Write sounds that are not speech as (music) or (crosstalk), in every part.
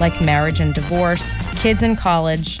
like marriage and divorce, kids in college,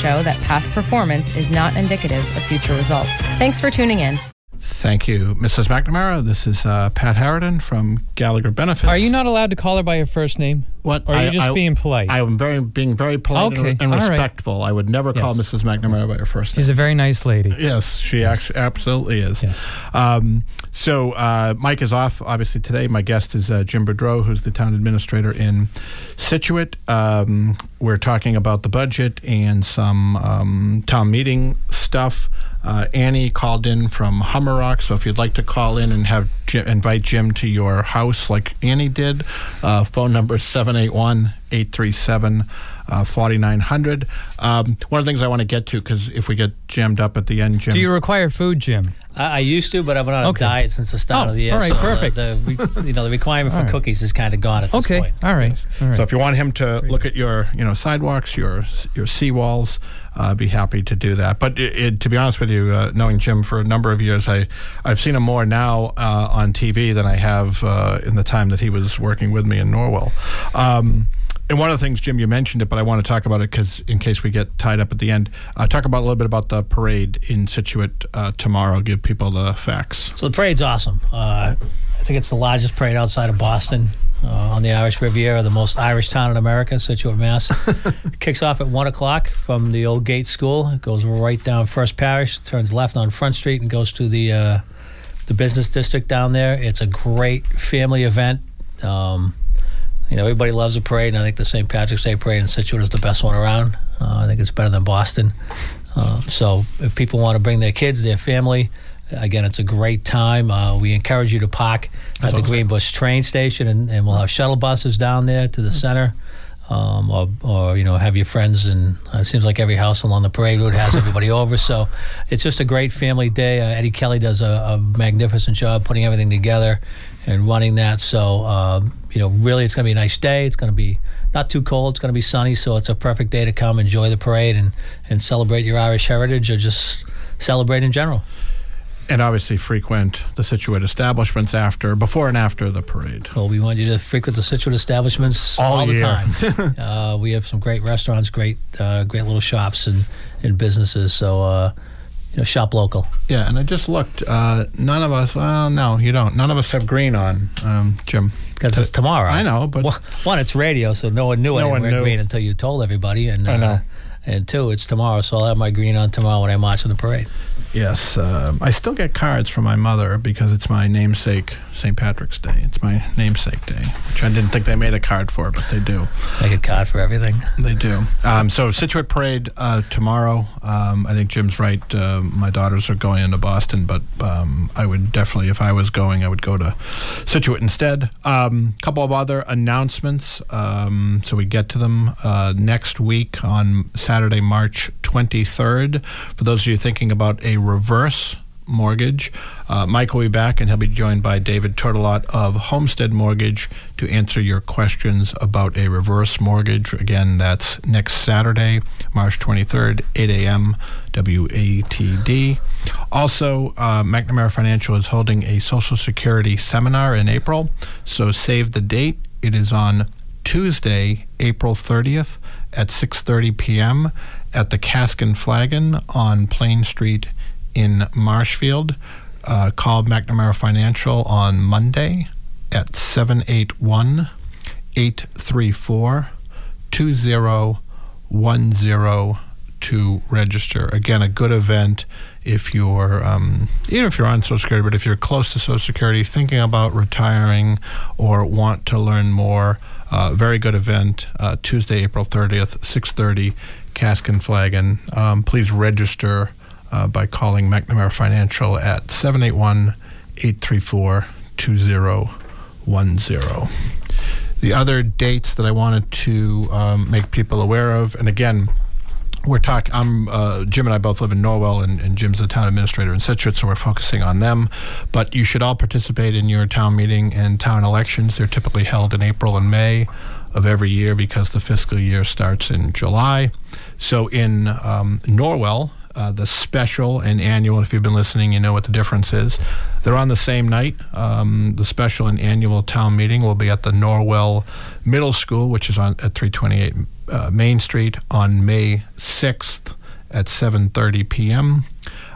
show that past performance is not indicative of future results. Thanks for tuning in. Thank you, Mrs. McNamara. This is uh, Pat Harridan from Gallagher Benefits. Are you not allowed to call her by her first name? What? Or are you I- just I- being polite? I am very being very polite Okay, and, and all right. respectful. I would never call Mrs. McNamara by her first name. She's a very nice lady. Yes, she actually absolutely is. Yes. Um, so uh, Mike is off obviously today. My guest is uh, Jim Boudreau, who's the town administrator in Scituate. Um, we're talking about the budget and some um, town meeting stuff. Uh, Annie called in from Humarock, so if you'd like to call in and have Jim, invite Jim to your house like Annie did, uh, phone number is 781 837 4900. Um, one of the things I want to get to, because if we get jammed up at the end, Jim. Do you require food, Jim? I, I used to, but I've been on a Okay. diet since the start Oh, of the year. all right, so perfect. The, re- you know, the requirement for All right. cookies is kind of gone at this Okay. point. All right. All right. So if you want him to look at your, you know, sidewalks, your your seawalls, I'd be happy to do that. But it, it, to be honest with you, uh, knowing Jim for a number of years, I I've seen him more now uh, on TV than I have uh, in the time that he was working with me in Norwell. Um, and one of the things, Jim, you mentioned it, but I want to talk about it because in case we get tied up at the end, uh, talk about a little bit about the parade in Scituate uh, tomorrow. Give people the facts. So the parade's awesome. Uh, I think it's the largest parade outside of Boston uh, on the Irish Riviera, the most Irish town in America, Scituate, Mass. (laughs) Kicks off at one o'clock from the old Gate School. It goes right down First Parish, turns left on Front Street, and goes to the uh, the business district down there. It's a great family event. Um, you know, everybody loves a parade, and I think the St. Patrick's Day parade in Scituate is the best one around. Uh, I think it's better than Boston. Uh, so if people want to bring their kids, their family, again, it's a great time. Uh, we encourage you to park at the Greenbush train station, and, and we'll have shuttle buses down there to the center. Um, or, or you know, have your friends, and uh, it seems like every house along the parade route has everybody (laughs) over. So it's just a great family day. Uh, Eddie Kelly does a, a magnificent job putting everything together and running that. So um, you know, really, it's going to be a nice day. It's going to be not too cold. It's going to be sunny, so it's a perfect day to come enjoy the parade and and celebrate your Irish heritage, or just celebrate in general. And obviously frequent the Scituate establishments after, before and after the parade. Well, we want you to frequent the Scituate establishments All all, the time. (laughs) uh, we have some great restaurants, great uh, great little shops and, and businesses. So, uh, you know, shop local. Yeah, and I just looked. Uh, none of us. Well, no, you don't. None of us have green on, um, Jim. Because it's tomorrow. I know, but Well, one, it's radio, so no one knew I No didn't wear knew. green until you told everybody. And I know. Uh, and two, it's tomorrow, so I'll have my green on tomorrow when I march in the parade. Yes, um, I still get cards from my mother because it's my namesake St. Patrick's Day. It's my namesake day, which I didn't think they made a card for, but they do. Make a card for everything. They do. Um, so Scituate Parade uh, tomorrow. Um, I think Jim's right. Uh, my daughters are going into Boston, but um, I would definitely, if I was going, I would go to Scituate instead. A couple of other announcements. Um, so we get to them uh, next week on Saturday, March 23rd. For those of you thinking about a reverse mortgage. Uh, Mike will be back, and he'll be joined by David Turtelot of Homestead Mortgage to answer your questions about a reverse mortgage. Again, that's next Saturday, March 23rd, 8 a.m. WATD. Also, uh, McNamara Financial is holding a Social Security seminar in April, so save the date. It is on Tuesday, April 30th at 6:30 p.m. at the Cask and Flagon on Plain Street in Marshfield. Uh, call McNamara Financial on Monday at 781 834 2010 to register. Again, a good event if you're, um, even if you're on Social Security, but if you're close to Social Security, thinking about retiring or want to learn more, uh, very good event. Uh, Tuesday, April 30th, 6:30, Cask and Flagon. Um, please register uh, by calling McNamara Financial at 781 834 2010. The other dates that I wanted to um, make people aware of, and again, we're talking. I'm uh, Jim and I both live in Norwell, and, and, Jim's the town administrator in Scituate, so we're focusing on them. But you should all participate in your town meeting and town elections. They're typically held in April and May of every year because the fiscal year starts in July. So in um, Norwell, uh, the special and annual. If you've been listening, you know what the difference is. They're on the same night. Um, the special and annual town meeting will be at the Norwell Middle School, which is on at 328 uh, Main Street, on May 6th at 7:30 p.m.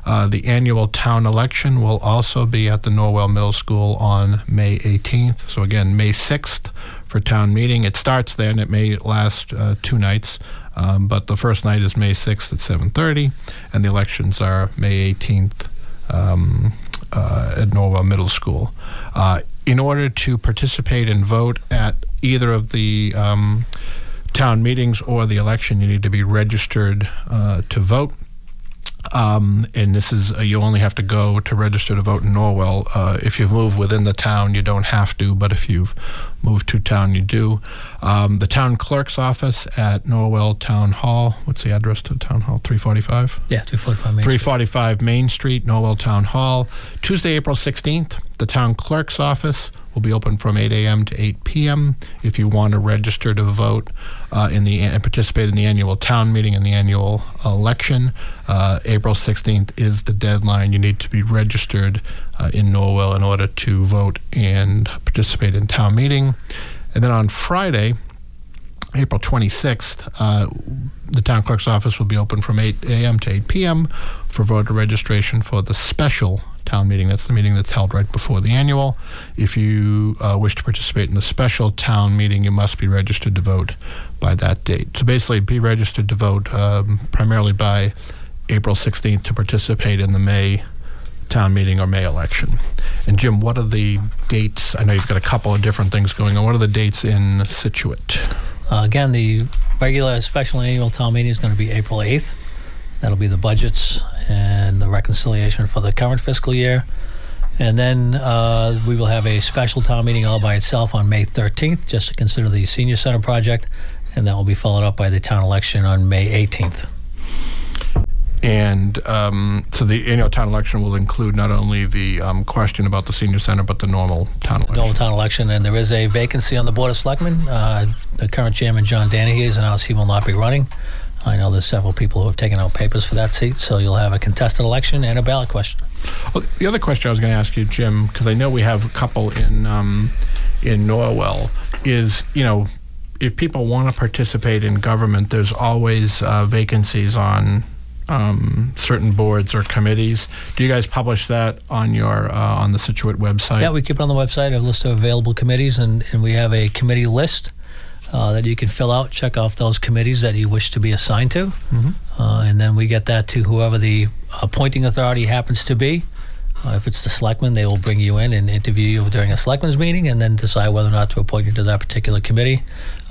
Uh, the annual town election will also be at the Norwell Middle School on May 18th. So again, May 6th for town meeting. It starts then. It may last uh, two nights. Um, but the first night is May 6th at 7:30, and the elections are May 18th um, uh, at Norwell Middle School. Uh, in order to participate and vote at either of the um, town meetings or the election, you need to be registered uh, to vote. Um, and this is uh, you only have to go to register to vote in Norwell. Uh, if you've moved within the town, you don't have to, but if you've moved to town, you do. Um, the town clerk's office at Norwell Town Hall. What's the address to the town hall? 345? Yeah, 345 Main 345 Main Street, Norwell Town Hall. Tuesday, April 16th, the town clerk's office will be open from 8 a.m. to 8 p.m. If you want to register to vote uh, in the and participate in the annual town meeting and the annual election, uh, April 16th is the deadline. You need to be registered uh, in Norwell in order to vote and participate in town meeting. And then on Friday, April 26th, uh, the town clerk's office will be open from 8 a.m. to 8 p.m. for voter registration for the special town meeting. That's the meeting that's held right before the annual. If you uh, wish to participate in the special town meeting, you must be registered to vote by that date. So basically, be registered to vote um, primarily by April 16th to participate in the May town meeting or May election. And Jim, what are the dates? I know you've got a couple of different things going on. What are the dates in Scituate? Uh, again, the regular special annual town meeting is going to be April 8th. That'll be the budgets and the reconciliation for the current fiscal year. And then uh, we will have a special town meeting all by itself on May 13th, just to consider the senior center project. And that will be followed up by the town election on May 18th. And um, so the annual town election will include not only the um, question about the senior center, but the normal town election. Normal town election, and there is a vacancy on the board of selectmen. Uh, the current chairman, John Danahy, has announced he will not be running. I know there's several people who have taken out papers for that seat, so you'll have a contested election and a ballot question. Well, the other question I was going to ask you, Jim, because I know we have a couple in um, in Norwell, is you know if people want to participate in government, there's always uh, vacancies on um, certain boards or committees. Do you guys publish that on your uh, on the Scituate website? Yeah, we keep it on the website. A list of available committees, and, and we have a committee list. Uh, that you can fill out. Check off those committees that you wish to be assigned to, uh, and then we get that to whoever the appointing authority happens to be. Uh, if it's the selectmen, they will bring you in and interview you during a selectmen's meeting, and then decide whether or not to appoint you to that particular committee.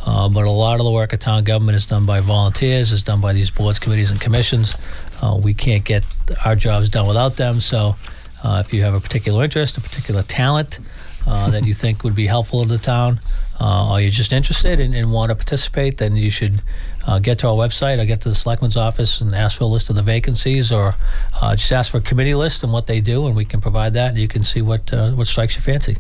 Uh, but a lot of the work of town government is done by volunteers, is done by these boards, committees, and commissions. Uh, we can't get our jobs done without them. So, uh, if you have a particular interest, a particular talent uh, that you think would be helpful to the town, uh, or you're just interested and, and want to participate, then you should uh, get to our website or get to the selectman's office and ask for a list of the vacancies, or uh, just ask for a committee list and what they do, and we can provide that, and you can see what uh, what strikes your fancy.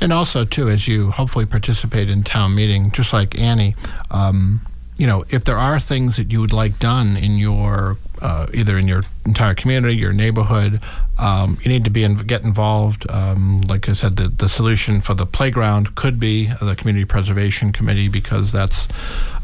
And also, too, as you hopefully participate in town meeting, just like Annie, um, you know, if there are things that you would like done in your uh, either in your entire community, your neighborhood, um, you need to be in, get involved. Um, like I said, the, the solution for the playground could be the community preservation committee because that's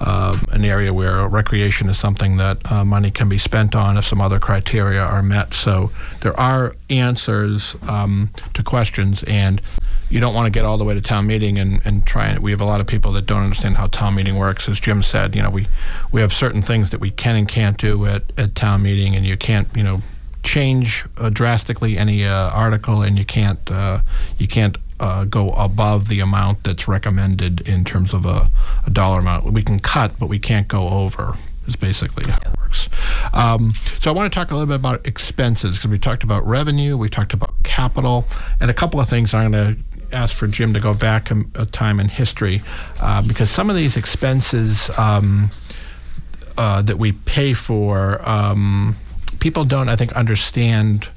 um, an area where recreation is something that uh, money can be spent on if some other criteria are met. So there are answers um, to questions and you don't want to get all the way to town meeting and, and try and we have a lot of people that don't understand how town meeting works as jim said you know we we have certain things that we can and can't do at, at town meeting and you can't you know change uh, drastically any uh, article and you can't uh, you can't uh, go above the amount that's recommended in terms of a, a dollar amount we can cut but we can't go over is basically how it works. Um, so I want to talk a little bit about expenses because we talked about revenue, we talked about capital, and a couple of things I'm going to ask for Jim to go back a, a time in history uh, because some of these expenses um, uh, that we pay for, um, people don't, I think, understand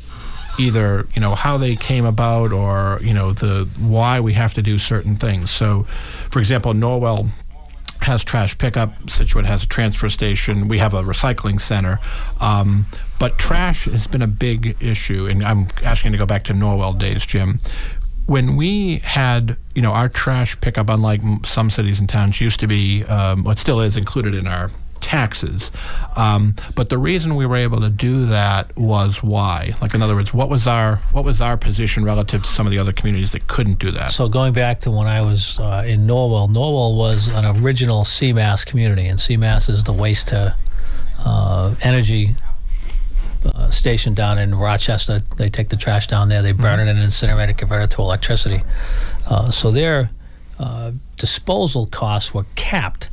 either you know how they came about or you know the why we have to do certain things. So, for example, Norwell has trash pickup. Scituate has a transfer station. We have a recycling center. Um, but trash has been a big issue, and I'm asking to go back to Norwell days, Jim. When we had, you know, our trash pickup, unlike some cities and towns, used to be um, what still is included in our taxes. Um, but the reason we were able to do that was why. Like in other words, what was our what was our position relative to some of the other communities that couldn't do that? So going back to when I was uh, in Norwell, Norwell was an original SEMASS community, and SEMASS is the waste to uh, energy uh, station down in Rochester. They take the trash down there, they burn it and incinerate it, convert it to electricity. Uh, so their uh, disposal costs were capped.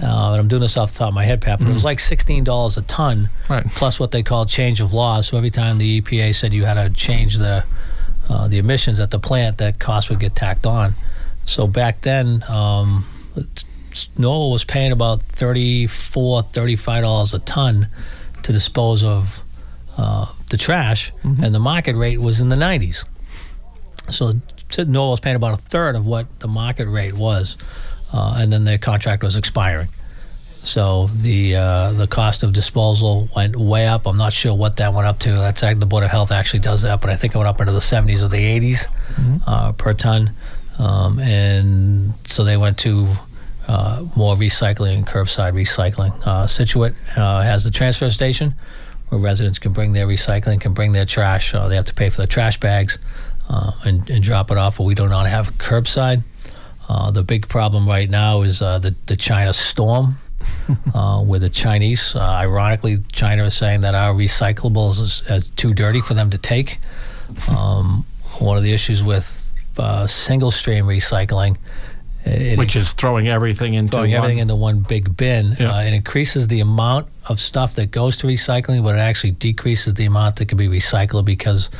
Uh, and I'm doing this off the top of my head, Pat, but it was like $16 a ton, Right. plus what they call change of law. So every time the EPA said you had to change the uh, the emissions at the plant, that cost would get tacked on. So back then, um, Norwell was paying about $34, $35 a ton to dispose of uh, the trash, and the market rate was in the 90s. So Norwell was paying about a third of what the market rate was, uh, and then their contract was expiring. So the uh, the cost of disposal went way up. I'm not sure what that went up to. That's the Board of Health actually does that, but I think it went up into the 70s or the 80s uh, per ton. Um, and so they went to uh, more recycling and curbside recycling. Uh, Scituate uh, has the transfer station where residents can bring their recycling, can bring their trash. Uh, they have to pay for the trash bags uh, and, and drop it off, but we do not have curbside. Uh, the big problem right now is uh, the, the China storm. (laughs) uh, with the Chinese, uh, ironically, China is saying that our recyclables is uh, too dirty for them to take. (laughs) Um, one of the issues with uh, single stream recycling, it, Which is throwing everything into throwing one. everything into one big bin. Yeah. Uh, it increases the amount of stuff that goes to recycling, but it actually decreases the amount that can be recycled because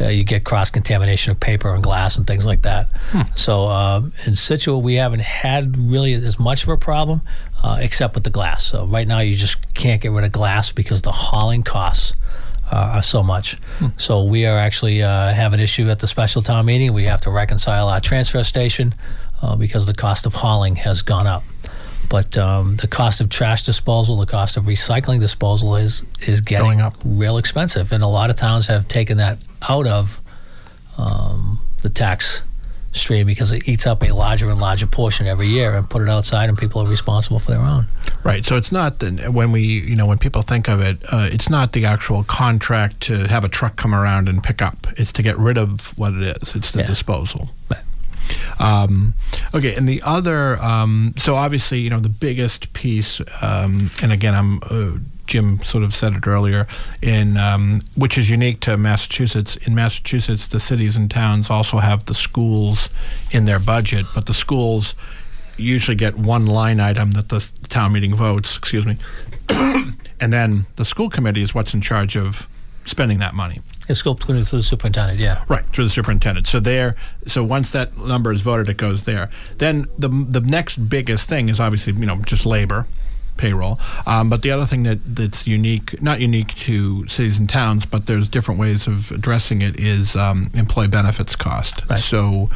uh, you get cross contamination of paper and glass and things like that. Hmm. So um, in Scituate, we haven't had really as much of a problem, uh, except with the glass. So right now, you just can't get rid of glass because the hauling costs. Uh, are so much. So we are actually uh, have an issue at the special town meeting. We have to reconcile our transfer station uh, because the cost of hauling has gone up. But um, the cost of trash disposal, the cost of recycling disposal is is getting Going up. real expensive, and a lot of towns have taken that out of um, the tax stream because it eats up a larger and larger portion every year, and put it outside, and people are responsible for their own. Right. So it's not when we, you know, when people think of it, uh, it's not the actual contract to have a truck come around and pick up. It's to get rid of what it is. It's the Yeah. disposal. Right. Um, okay, and the other, um, so obviously, you know, the biggest piece, um, and again, I'm. Uh, Jim sort of said it earlier, in um, which is unique to Massachusetts. In Massachusetts, the cities and towns also have the schools in their budget, but the schools usually get one line item that the town meeting votes. Excuse me, (coughs) and then the school committee is what's in charge of spending that money. It's scoped through the superintendent, yeah. Right, through the superintendent. So there, so once that number is voted, it goes there. Then the the next biggest thing is obviously you know just labor, payroll. Um, but the other thing that that's unique, not unique to cities and towns, but there's different ways of addressing it is um, employee benefits cost. Right. So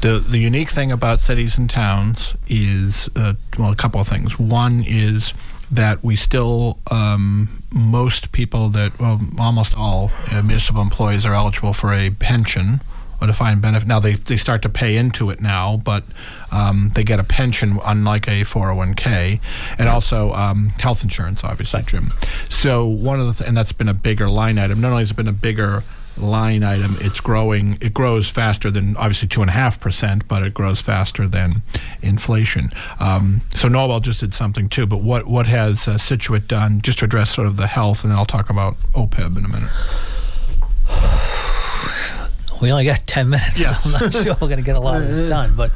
the the unique thing about cities and towns is uh, well a couple of things. One is that we still um, most people that well almost all uh, municipal employees are eligible for a pension a defined benefit. Now they, they start to pay into it now, but um, they get a pension unlike a 401k, and also um, health insurance, obviously, Jim. So one of the th- and that's been a bigger line item. Not only has it been a bigger line item, it's growing. It grows faster than obviously two and a half percent, but it grows faster than inflation. Um, so Norwell just did something too. But what what has uh, Scituate done just to address sort of the health, and then I'll talk about OPEB in a minute. (sighs) We only got ten minutes. Yeah. (laughs) I'm not sure we're going to get a lot of this (laughs) done, but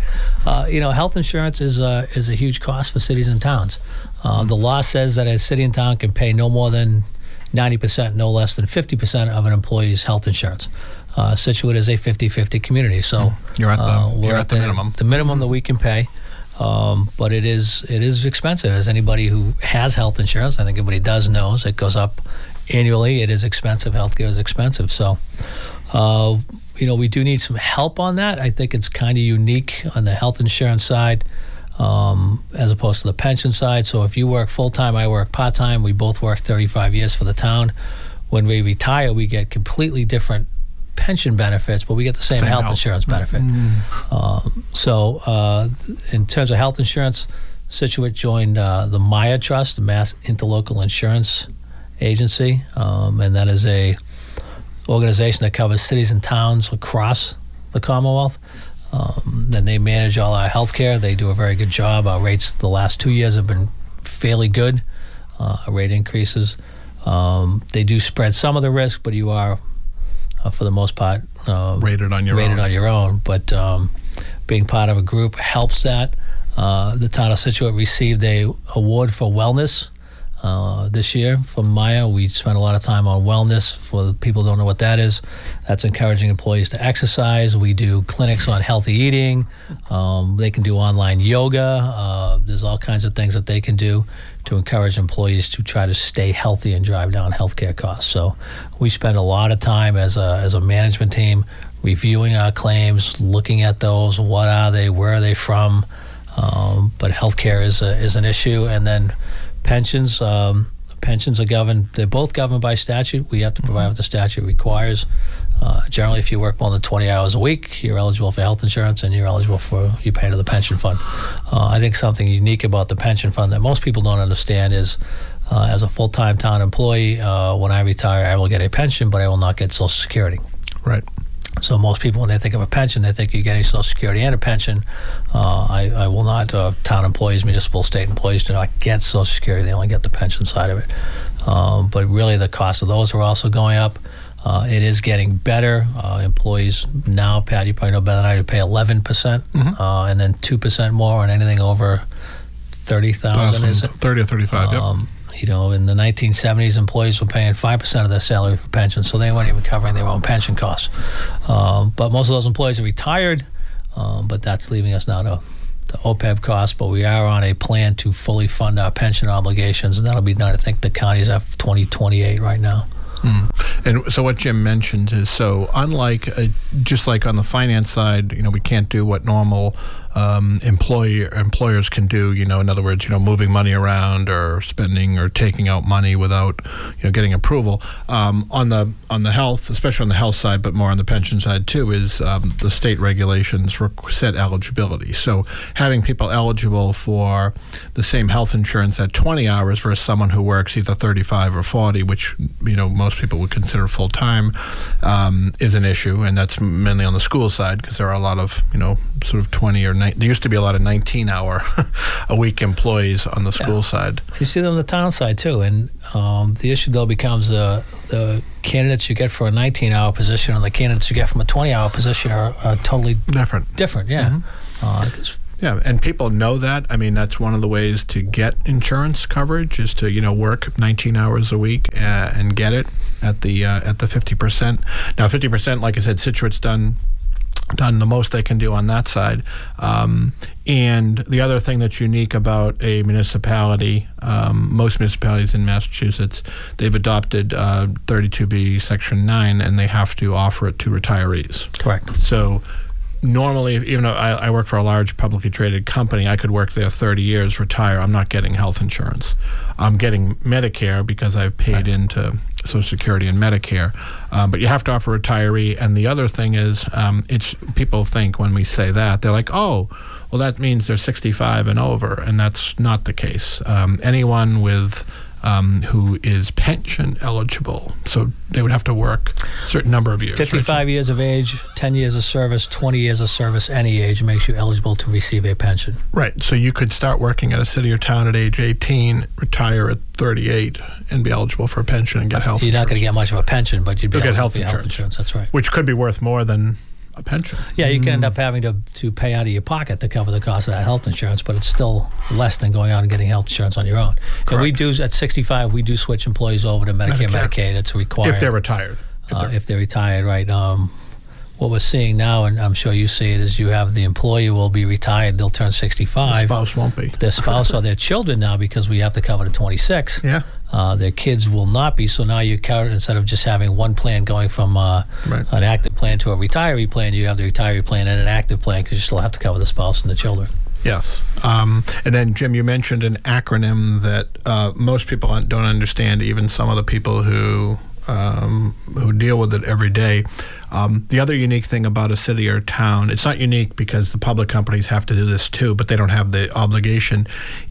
uh, you know, health insurance is uh, is a huge cost for cities and towns. Uh, the law says that a city and town can pay no more than ninety percent, no less than fifty percent of an employee's health insurance. Uh, Scituate is a 50-50 community, so Mm. You're at the- uh, we're you're at the minimum. The minimum that we can pay. Um, but it is it is expensive. As anybody who has health insurance, I think everybody does knows, it goes up annually. It is expensive. Healthcare is expensive. So, uh, you know, we do need some help on that. I think it's kind of unique on the health insurance side um, as opposed to the pension side. So if you work full time, I work part time. We both work 35 years for the town. When we retire, we get completely different pension benefits, but we get the same, Same health health. insurance benefit. Um, so, uh, in terms of health insurance, Scituate joined uh, the MIIA Trust, the Mass Interlocal Insurance Agency, um, and that is a organization that covers cities and towns across the Commonwealth. Um, and they manage all our health care. They do a very good job. Our rates the last two years have been fairly good, uh, rate increases. Um, they do spread some of the risk, but you are, uh, for the most part, um, Rated on your rated own. on your own. But um, being part of a group helps that. Uh, the town of Scituate received a award for wellness uh, this year from MIIA. We spent a lot of time on wellness. For people who don't know what that is, that's encouraging employees to exercise. We do clinics on healthy eating. Um, they can do online yoga. Uh, there's all kinds of things that they can do to encourage employees to try to stay healthy and drive down healthcare costs. So we spend a lot of time as a, as a management team reviewing our claims, looking at those. What are they? Where are they from? Um, but healthcare is a, is an issue, and then pensions. Um, pensions are governed. They're both governed by statute. We have to provide what the statute requires. Uh, generally, if you work more than 20 hours a week, you're eligible for health insurance, and you're eligible for you pay to the pension fund. Uh, I think something unique about the pension fund that most people don't understand is. Uh, as a full-time town employee, uh, when I retire, I will get a pension, but I will not get Social Security. Right. So most people, when they think of a pension, they think you're getting Social Security and a pension. Uh, I, I will not. Uh, town employees, municipal, state employees do not get Social Security. They only get the pension side of it. Um, but really, the cost of those are also going up. Uh, it is getting better. Uh, employees now, Pat, you probably know better than I do, pay 11%, percent uh, and then 2% more on anything over 30000 is it? 30 or 35, yep. You know, in the 1970s, employees were paying 5% of their salary for pension, so they weren't even covering their own pension costs. Um, but most of those employees are retired, um, but that's leaving us now to, to OPEB costs. But we are on a plan to fully fund our pension obligations, and that'll be done, I think the county's at 2028 right now. And so what Jim mentioned is so unlike uh, just like on the finance side, you know, we can't do what normal um, employer employers can do. You know, in other words, you know, moving money around or spending or taking out money without you know getting approval. Um, on the on the health, especially on the health side, but more on the pension side too, is um, the state regulations set eligibility. So having people eligible for the same health insurance at 20 hours versus someone who works either 35 or 40, which you know most people would consider full time, um, is an issue, and that's mainly on the school side because there are a lot of you know sort of 20 or 9, there used to be a lot of 19 hour (laughs) a week employees on the school side. You see them on the town side too, and um, the issue though becomes uh, the candidates you get for a 19-hour position and the candidates you get from a 20-hour position are, are totally Different. different. Yeah, uh, 'cause Yeah, and people know that. I mean, that's one of the ways to get insurance coverage is to you know work 19 hours a week uh, and get it at the uh, at the 50 percent. Now, 50 percent, like I said, Scituate's done done the most they can do on that side. Um, and the other thing that's unique about a municipality, um, most municipalities in Massachusetts, they've adopted uh, 32B Section 9 and they have to offer it to retirees. correct. So normally, even though I, I work for a large publicly traded company, I could work there 30 years, retire. I'm not getting health insurance. I'm getting Medicare because I've paid into Social Security and Medicare. Um, but you have to offer retiree. And the other thing is, um, it's people think when we say that they're like, oh, well, that means they're 65 and over, and that's not the case. Um, anyone with um, who is pension eligible, so they would have to work a certain number of years. right? 55 years of age, 10 years of service, 20 years of service, any age makes you eligible to receive a pension. Right. So you could start working at a city or town at age 18, retire at 38, and be eligible for a pension and get health You're not going to get much of a pension, but you'd be You'll get eligible health for your health insurance. insurance. That's right. which could be worth more than a pension. Yeah, you can Mm. end up having to, to pay out of your pocket to cover the cost of that health insurance, but it's still less than going out and getting health insurance on your own. And we do at 65, we do switch employees over to Medicare, Medicare. Medicaid. It's required If they're retired. If uh, they're- if they're retired, right? Um, what we're seeing now, and I'm sure you see it, is you have the employee will be retired, they'll turn the 65. spouse won't be. Their spouse or their children now, because we have to cover the 26. Yeah. Uh, their kids will not be. So now you cover instead of just having one plan going from uh, Right. an active plan to a retiree plan, you have the retiree plan and an active plan because you still have to cover the spouse and the children. Yes. Um, and then, Jim, you mentioned an acronym that uh, most people don't understand, even some of the people who um, who deal with it every day. Um, the other unique thing about a city or town, it's not unique because the public companies have to do this too, but they don't have the obligation,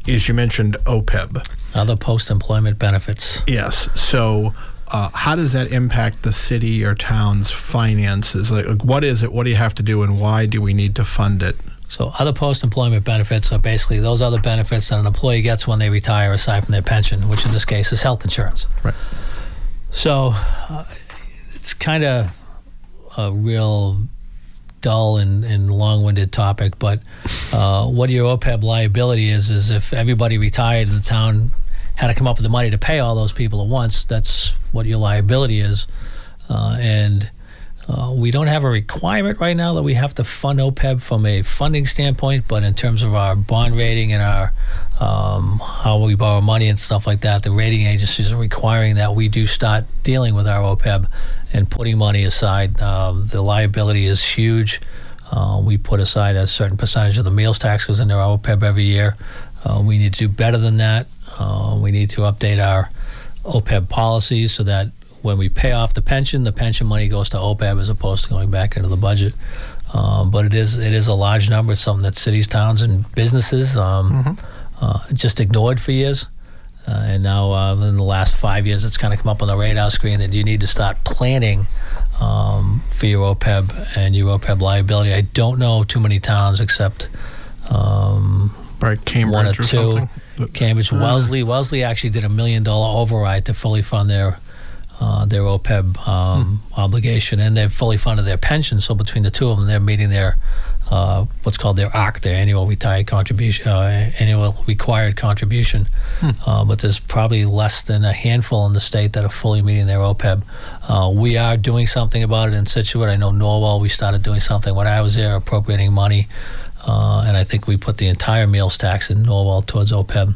is you mentioned OPEB. Other post-employment benefits. Yes. So, uh, how does that impact the city or town's finances? Like, like, what is it? What do you have to do, and why do we need to fund it? So other post-employment benefits are basically those other benefits that an employee gets when they retire, aside from their pension, which in this case is health insurance. Right. So uh, it's kind of a real dull and, and long-winded topic, but uh, what your OPEB liability is is if everybody retired in the town had to come up with the money to pay all those people at once, that's what your liability is, uh, and. Uh, we don't have a requirement right now that we have to fund OPEB from a funding standpoint, but in terms of our bond rating and our um, how we borrow money and stuff like that, the rating agencies are requiring that we do start dealing with our OPEB and putting money aside. Um, the liability is huge. Uh, we put aside a certain percentage of the meals tax goes into our OPEB every year. Uh, we need to do better than that. Uh, we need to update our OPEB policies so that when we pay off the pension, the pension money goes to OPEB as opposed to going back into the budget. Um, but it is it is a large number. It's something that cities, towns, and businesses um, uh, just ignored for years. Uh, and now, uh, in the last five years, it's kind of come up on the radar screen that you need to start planning um, for your OPEB and your OPEB liability. I don't know too many towns except um, Right, Cambridge one or or two. something. Cambridge, Wellesley. Wellesley actually did a million dollar override to fully fund their uh, their OPEB um, obligation, and they've fully funded their pension. So between the two of them, they're meeting their uh, what's called their ARC, their annual retired contribution, uh, annual required contribution. Uh, but there's probably less than a handful in the state that are fully meeting their OPEB. Uh, we are doing something about it in Scituate. I know Norwell. We started doing something when I was there, appropriating money, uh, and I think we put the entire meals tax in Norwell towards OPEB.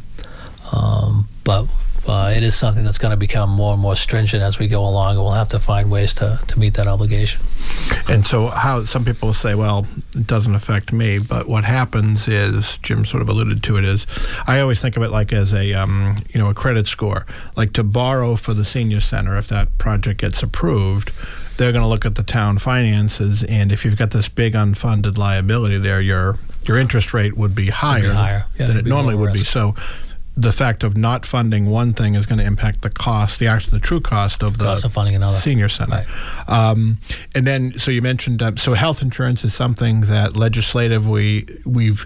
Um, but uh, it is something that's going to become more and more stringent as we go along, and we'll have to find ways to, to meet that obligation. And so, how some people say, well, it doesn't affect me, but what happens is, Jim sort of alluded to it, is I always think of it like as a, um, you know, a credit score. Like to borrow for the senior center, if that project gets approved, they're going to look at the town finances, and if you've got this big unfunded liability there, your your interest rate would be higher, higher. Yeah, than it be normally would be. So. The fact of not funding one thing is going to impact the cost, the actual, the true cost of the Cost of funding another. senior center. Um, and then, so you mentioned, uh, so health insurance is something that legislative we we've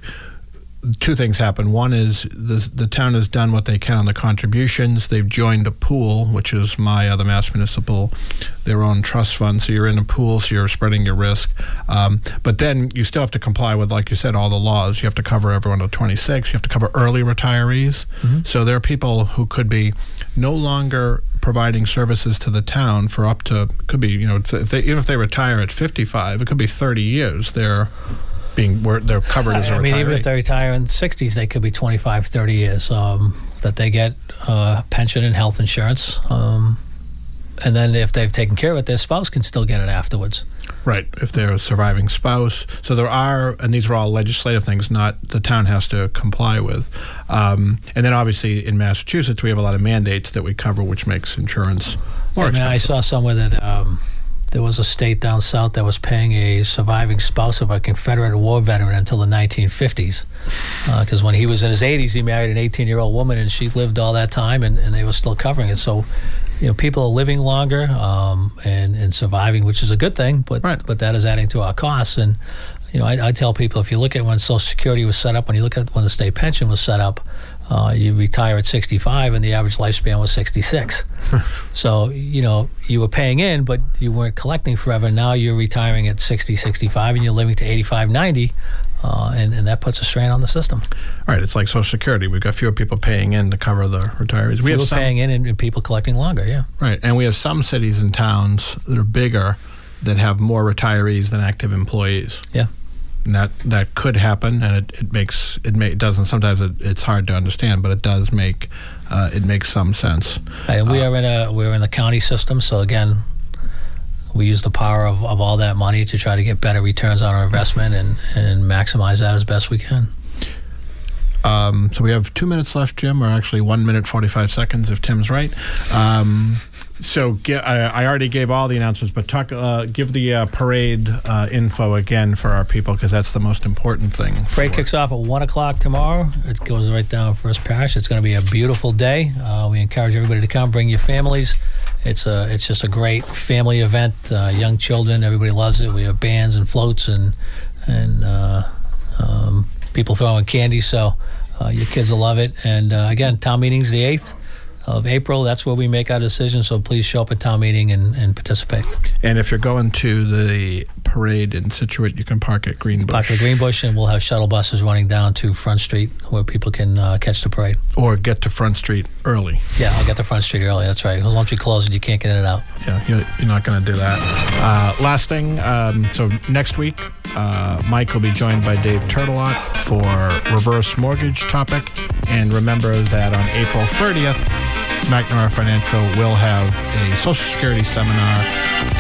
two things happen. One is the the town has done what they can on the contributions. They've joined a pool, which is my other Mass Municipal, their own trust fund. So you're in a pool, so you're spreading your risk. Um, but then you still have to comply with, like you said, all the laws. You have to cover everyone to 26. You have to cover early retirees. So there are people who could be no longer providing services to the town for up to could be you know if they, even if they retire at 55, it could be 30 years. They're being where they're covered as a I mean, even if they retire in 60s, they could be 25, 30 years um, that they get uh, pension and health insurance. Um, and then if they've taken care of it, their spouse can still get it afterwards. Right, if they're a surviving spouse. So there are, and these are all legislative things, not the town has to comply with. Um, and then obviously in Massachusetts, we have a lot of mandates that we cover, which makes insurance more I mean, I saw somewhere that um, there was a state down south that was paying a surviving spouse of a Confederate war veteran until the 1950s. Because uh, when he was in his 80s, he married an 18 year old woman and she lived all that time and, and they were still covering it. So, you know, people are living longer um, and, and surviving, which is a good thing, but, Right. but that is adding to our costs. And, you know, I, I tell people if you look at when Social Security was set up, when you look at when the state pension was set up, uh, you retire at 65 and the average lifespan was 66. (laughs) so, you know, you were paying in, but you weren't collecting forever. Now you're retiring at 60, 65, and you're living to 85, 90. Uh, and, and that puts a strain on the system. right, it's like Social Security. We've got fewer people paying in to cover the retirees. We We have some, paying in and, and people collecting longer, yeah. right, and we have some cities and towns that are bigger that have more retirees than active employees. Yeah. And that that could happen, and it, it makes it, may, it doesn't. Sometimes it, it's hard to understand, but it does make uh, it makes some sense. And we are in a we're in the county system, so again, we use the power of, of all that money to try to get better returns on our investment and, and maximize that as best we can. Um, so we have two minutes left, Jim, or actually one minute forty-five seconds if Tim's right. Um, so I, already gave all the announcements, but talk, uh, give the uh, parade uh, info again for our people because that's the most important thing. Parade kicks off at one o'clock tomorrow. It goes right down First Parish. It's going to be a beautiful day. Uh, we encourage everybody to come. Bring your families. It's a it's just a great family event. Uh, young children, everybody loves it. We have bands and floats and and uh, um, people throwing candy. So your kids will love it. And again, town meeting's the eighth of April. That's where we make our decision. So please show up at town meeting and, and participate. And if you're going to the parade in Scituate, you can park at Greenbush Park at Greenbush, and we'll have shuttle buses running down to Front Street where people can uh, catch the parade. or get to Front Street early. Yeah, I'll get to Front Street early. That's right. Once we close it, you can't get in and out. Yeah, you're, you're not going to do that. Uh, last thing, um, so next week, uh, Mike will be joined by Dave Turtelot for reverse mortgage topic. And remember that on April 30th, McNamara Financial will have a Social Security seminar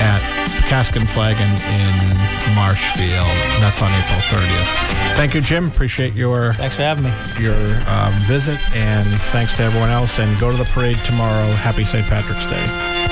at Cask and Flagon in Marshfield. And that's on April 30th. Thank you, Jim. Appreciate your Thanks for having me. your um, visit, and thanks to everyone else. And go to the parade tomorrow. Happy St. Patrick's Day.